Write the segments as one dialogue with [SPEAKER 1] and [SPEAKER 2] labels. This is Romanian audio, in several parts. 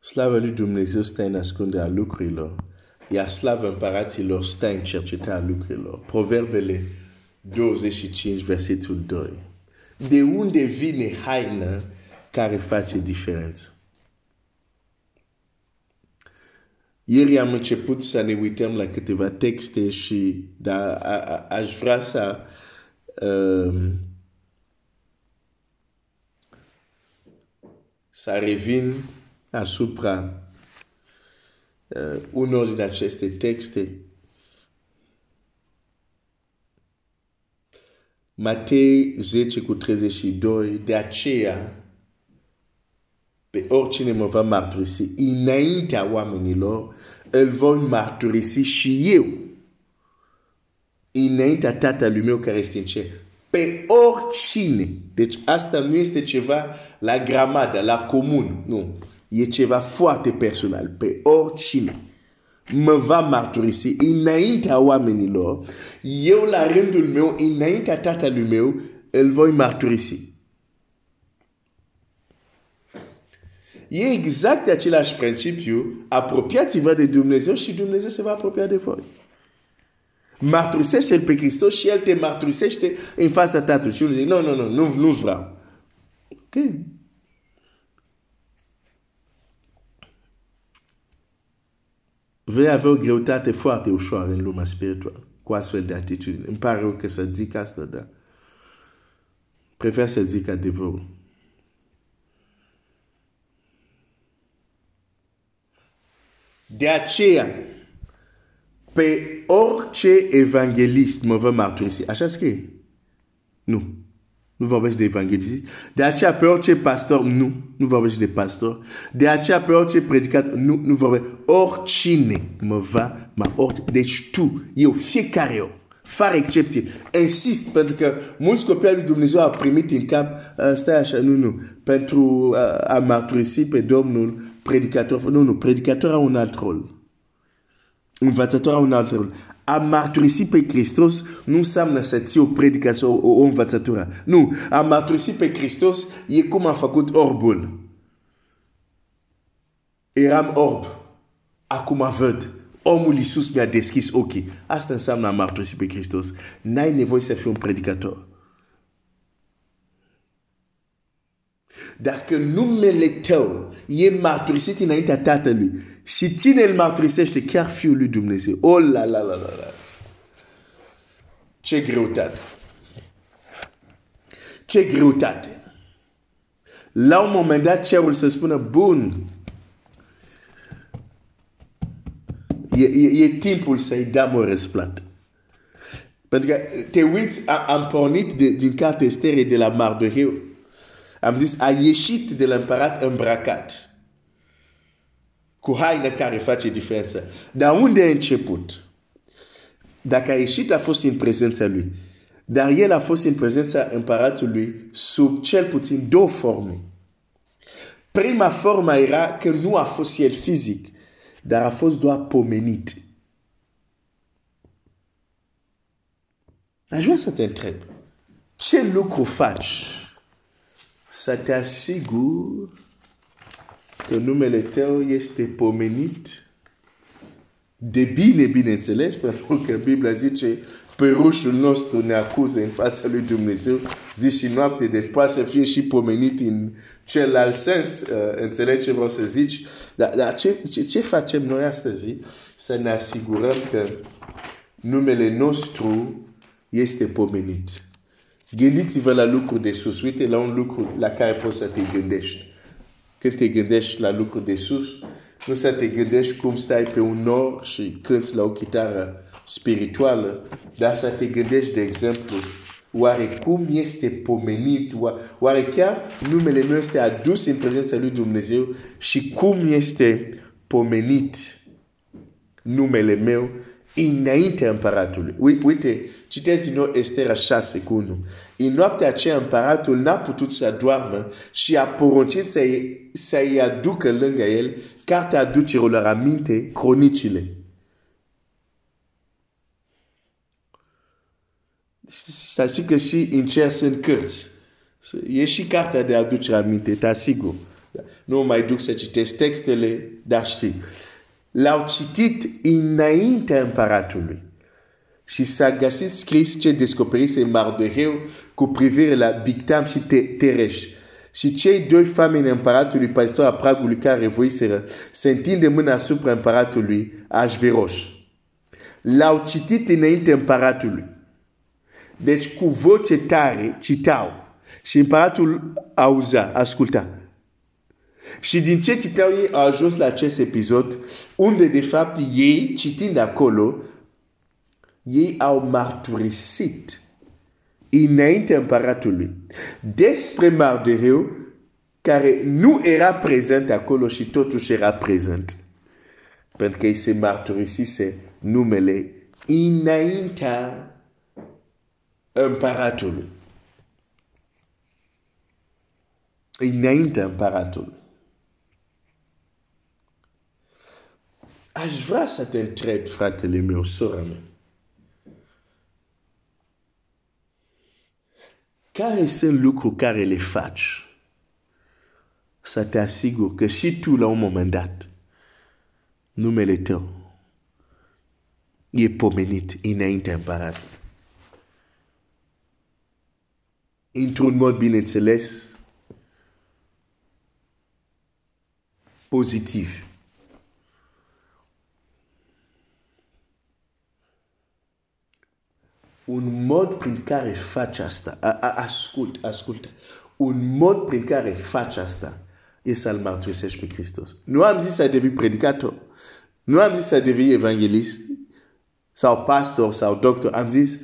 [SPEAKER 1] Slava lui Dumnezeu stă în ascunderea lucrurilor, iar slava împăraților stă în cercetarea lucrurilor. Proverbele 25, versetul 2. De unde vine haină care face diferență? Ieri am început să ne uităm la câteva texte și da, a, a, aș vrea să um, să revin asupra uh, unor din aceste texte. Matei 10 cu 32, de aceea pe oricine mă va mărturisi înaintea oamenilor, îl voi mărturisi și eu înaintea tatălui meu care este în cer. Pe oricine. Deci asta nu este ceva la gramada, la comun. Nu. E ceva foarte personal. Pe oricine mă va mărturisi înaintea oamenilor, eu la rândul meu, înaintea tatălui meu, îl voi mărturisi. E exact același principiu. Apropiați-vă de Dumnezeu și Dumnezeu se va apropia de voi. Mărturisește-L pe Hristos și El te mărturisește în fața Tatălui. Și el zice, nu, nu, nu, nu, nu vreau. Ok. Vei avea o greutate foarte ușoară în lumea spirituală cu astfel de atitudine. Îmi pare rău că să zic asta, dar prefer să zic adevărul. De aceea, pe orice evanghelist mă vă mărturisi. Așa scrie? Nu. Nu vorbești de evanghelist. De aceea, pe orice pastor, nu. Nu vorbești de pastor. De aceea, pe orice predicat, nu. Nu vorbești. Oricine mă va, mă orice. Deci tu, eu, fiecare om, fără excepție. Insist, pentru că mulți copii al lui Dumnezeu au primit în cap, uh, stai așa, nu, nu, pentru uh, a mărturisi pe Domnul predicator. Nu, nu, predicator au un alt rol. Învățător au un alt rol. A mărturisi pe Hristos nu înseamnă să ții o predicație, o, o învățătură. Nu, a mărturisi pe Hristos e cum a făcut orbul. Eram orb, acum văd. Omul Iisus mi-a deschis ochii. Asta înseamnă a mărturisi pe Hristos. N-ai nevoie să fii un predicator. Dacă numele tău e mărturisit înaintea Tatălui și tine îl mărturisește chiar Fiul lui Dumnezeu, oh la la la la la, ce greutate! Ce greutate! La un moment dat cerul să spună, bun, e, e, e timpul să-i dăm o răsplată. Pentru că te uiți, am pornit de, din cartea Estere de la Mardoreu, am zis, a ieșit de la împărat îmbrăcat. Cu haine care face diferență. Dar unde a început? Dacă a ieșit, a fost în prezența lui. Dar el a fost în prezența împăratului sub cel puțin două forme. Prima formă era că nu a fost el fizic, dar a fost doar pomenit. Aș vrea să te întreb, ce lucru faci să te asiguri că numele tău este pomenit de bine, bineînțeles, pentru că Biblia zice perușul nostru ne acuză în fața lui Dumnezeu zi și noapte, deci poate să fie și pomenit în celălalt sens, uh, înțelegi ce vreau să zici, dar, dar ce, ce, ce facem noi astăzi? Să ne asigurăm că numele nostru este pomenit. Gândiți-vă la lucruri de sus. Uite la un lucru la care poți să te gândești. Când te gândești la lucruri de sus, nu să te gândești cum stai pe un nor și cânti la o chitară spirituală, dar să te gândești, de exemplu, oare cum este pomenit, oare chiar numele meu este adus în prezența lui Dumnezeu și cum este pomenit numele meu înaintea împăratului. Uite, citesc din nou Estera 6 cu 1. În noaptea aceea împăratul n-a putut să doarmă și a poruncit să-i, să-i aducă lângă el cartea aducerilor aminte cronicile. Să știi că și în cer sunt cărți. E și cartea de aducere aminte, te asigur. Nu mai duc să citesc textele, dar știi. L-au citit înaintea împăratului și s-a găsit scris ce descoperise Mardoheu cu privire la Bictam și Tereș. Și cei doi fameni împăratului păstor a pragului care voiseră să întinde mâna asupra împăratului Așveroș. L-au citit înainte împăratului. Deci cu voce tare citau. Și împăratul auza, asculta. Și din ce citau ei au ajuns la acest episod, unde de fapt ei, citind acolo, ei au marturisit înainte împăratului despre Mardoheu, care nu era prezent acolo și totuși era prezent. Pentru că ei se marturisise numele înaintea împăratului. Înaintea împăratului. Aș vrea să te întreb, fratele meu, sora mea. Care sunt lucruri care le faci să te asiguri că și tu la un moment dat numele tău e pomenit înaintea împăratului. Într-un mod bineînțeles pozitiv. Un mod prin care faci asta, a, a, ascult, ascultă, un mod prin care faci asta e să-L mărturisești pe Hristos. Nu am zis să devii predicator, nu am zis să devii evanghelist sau pastor sau doctor, am zis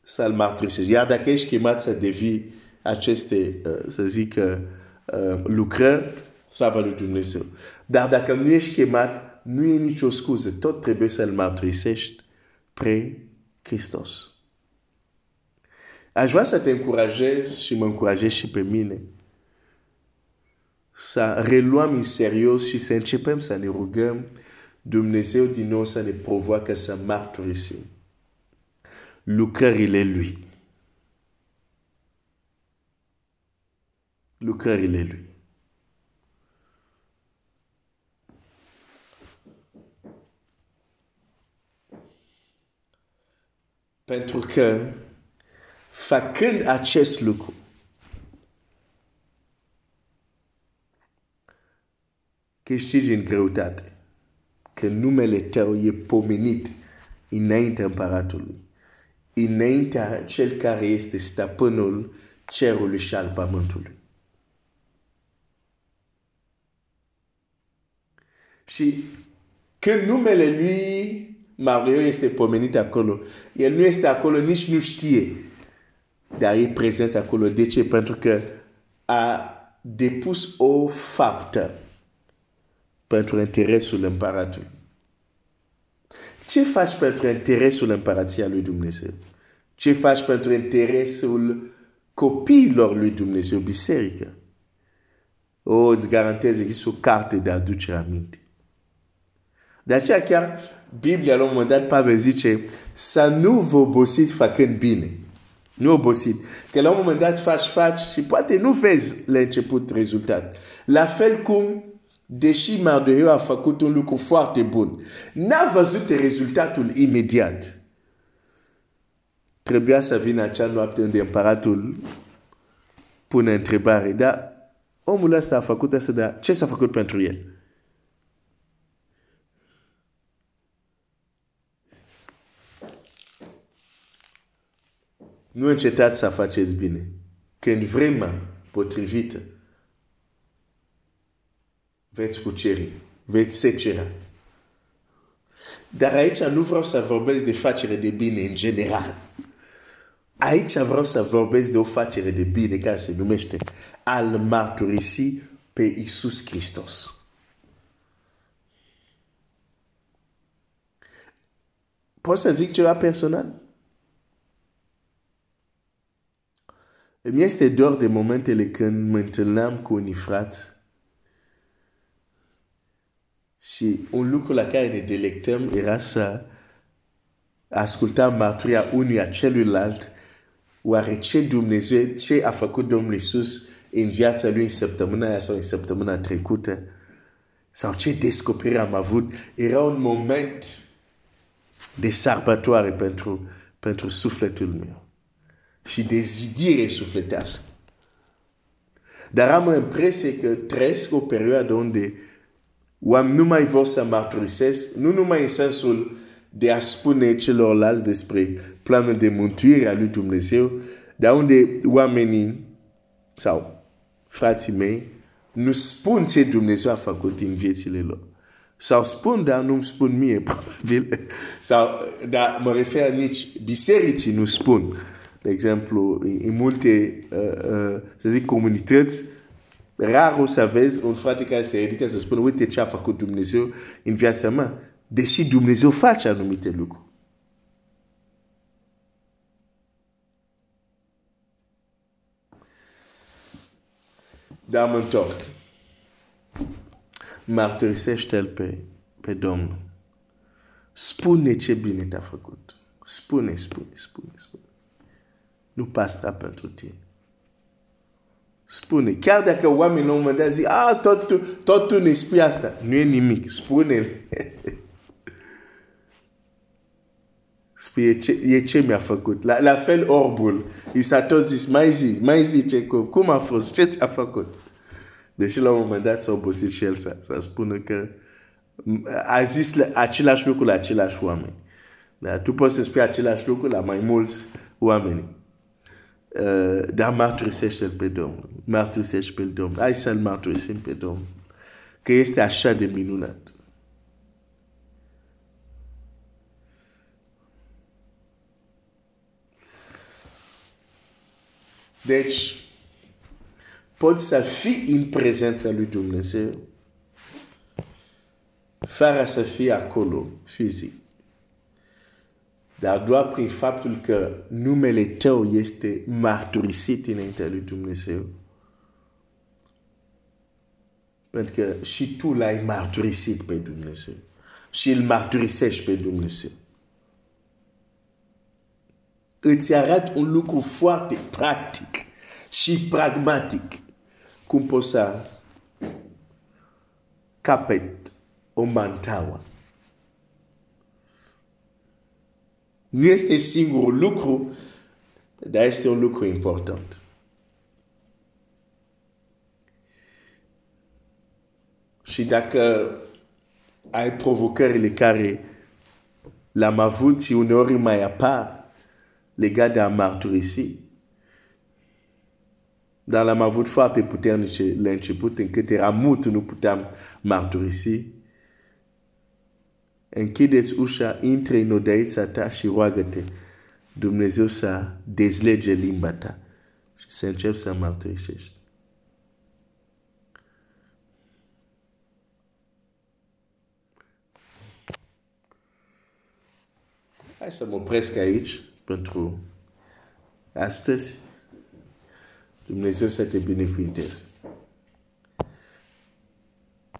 [SPEAKER 1] să-L mărturisești. Iar dacă ești chemat să devii aceste, uh, să zic, uh, uh, lucrări, slavă lui Dumnezeu. Dar dacă nu ești chemat, nu e nicio scuză, tot trebuie să-L mărturisești pre Hristos. Aș vrea să te încurajez și mă încurajez și pe mine să reluăm în serios și să începem să ne rugăm Dumnezeu din nou să ne provoacă să marturisim lucrările Lui. Lucrările Lui. Pentru că, făcând acest lucru, câștigi în greutate, că numele tău e pomenit înaintea împăratului, înaintea cel care este stăpânul cerului și al pământului. Și când numele lui Mario este pomenit acolo. El nu este acolo, nici nu știe. Dar e prezent acolo. De ce? Pentru că a depus o faptă pentru interesul împăratului. Ce faci pentru interesul împărației lui Dumnezeu? Ce faci pentru interesul copiilor lui Dumnezeu, biserică? O, îți garantez, există o carte de aducere aminte. De aceea chiar Biblia la un moment dat Pavel zice să nu vă obosiți făcând bine. Nu obosiți. Că la un moment dat faci, faci și poate nu vezi la început rezultat. La fel cum, deși Mardoheu a făcut un lucru foarte bun, n-a văzut rezultatul imediat. Trebuia să vină acea noapte unde împăratul pune întrebare, dar omul ăsta a făcut asta, dar ce s-a făcut pentru el? Nu încetați să faceți bine. Când vremea potrivită veți cuceri, veți secera. Dar aici nu vreau să vorbesc de facere de bine în general. Aici vreau să vorbesc de o facere de bine care se numește al marturisi pe Iisus Hristos. Poți să zic ceva personal? Îmi este doar de momentele când mă întâlneam cu unii frați și un lucru la care ne delectăm era să ascultăm marturia unuia celuilalt, oare ce Dumnezeu, ce a făcut Domnul Iisus în viața lui în săptămâna aia sau în săptămâna trecută, sau ce descoperire am avut, era un moment de sărbătoare pentru, pentru sufletul meu și de zidire sufletească. Dar am impresie că trăiesc o perioadă unde oameni nu mai vor să mărturisesc, nu numai în sensul de a spune celorlalți despre planul de mântuire a lui Dumnezeu, dar unde oamenii sau frații mei nu spun ce Dumnezeu a făcut în viețile lor. Sau spun, dar nu-mi spun mie, probabil. Sau, dar mă refer nici bisericii nu spun. De exemplu, în multe, uh, uh, să zic, comunități, rar o să vezi un frate care se ridică să spună, uite ce a făcut Dumnezeu în viața mea. Deși Dumnezeu face anumite lucruri. Dar mă întorc. Mărturisește-l pe, pe Domnul. Spune ce bine te-a făcut. Spune, spune, spune, spune. Nu pasta pentru tine. Spune. Chiar dacă oamenii la un moment dat zic, ah, tot tu, tot tu ne spui asta. Nu e nimic. Spune-le. Spune ce, e ce mi-a făcut. La, la fel orbul. I s-a tot zis, mai zi, mai zi ce, cum, cum a fost, ce ți-a făcut. Deși la un moment dat s-a obosit și el să, să spună că a zis același lucru la același oameni. Dar tu poți să spui același lucru la mai mulți oameni. Uh, dar mărturisește-l pe Domnul. Mărturisește pe Domnul. Hai să-l mărturisim pe Domnul. Că este așa de minunat. Deci, poți să fii în prezența lui Dumnezeu fără să fii acolo fizic. Dar doar prin faptul că numele tău este mărturisit înaintea lui Dumnezeu. Pentru că și tu l-ai mărturisit pe Dumnezeu. Și îl mărturisești pe Dumnezeu. Îți arăt un lucru foarte practic și pragmatic. Cum poți să capet o mantaua. Nu este singurul lucru, dar este un lucru important. Și dacă ai provocările care l-am avut și uneori mai apar legat de a mărturisi, dar l-am avut foarte puternice la început, încât era mult, nu puteam mărturisi, închideți ușa, intre în odaița ta și roagă-te Dumnezeu să dezlege limba ta și să începi să mărturisești. Hai să mă opresc aici pentru astăzi. Dumnezeu să te binecuvinteze.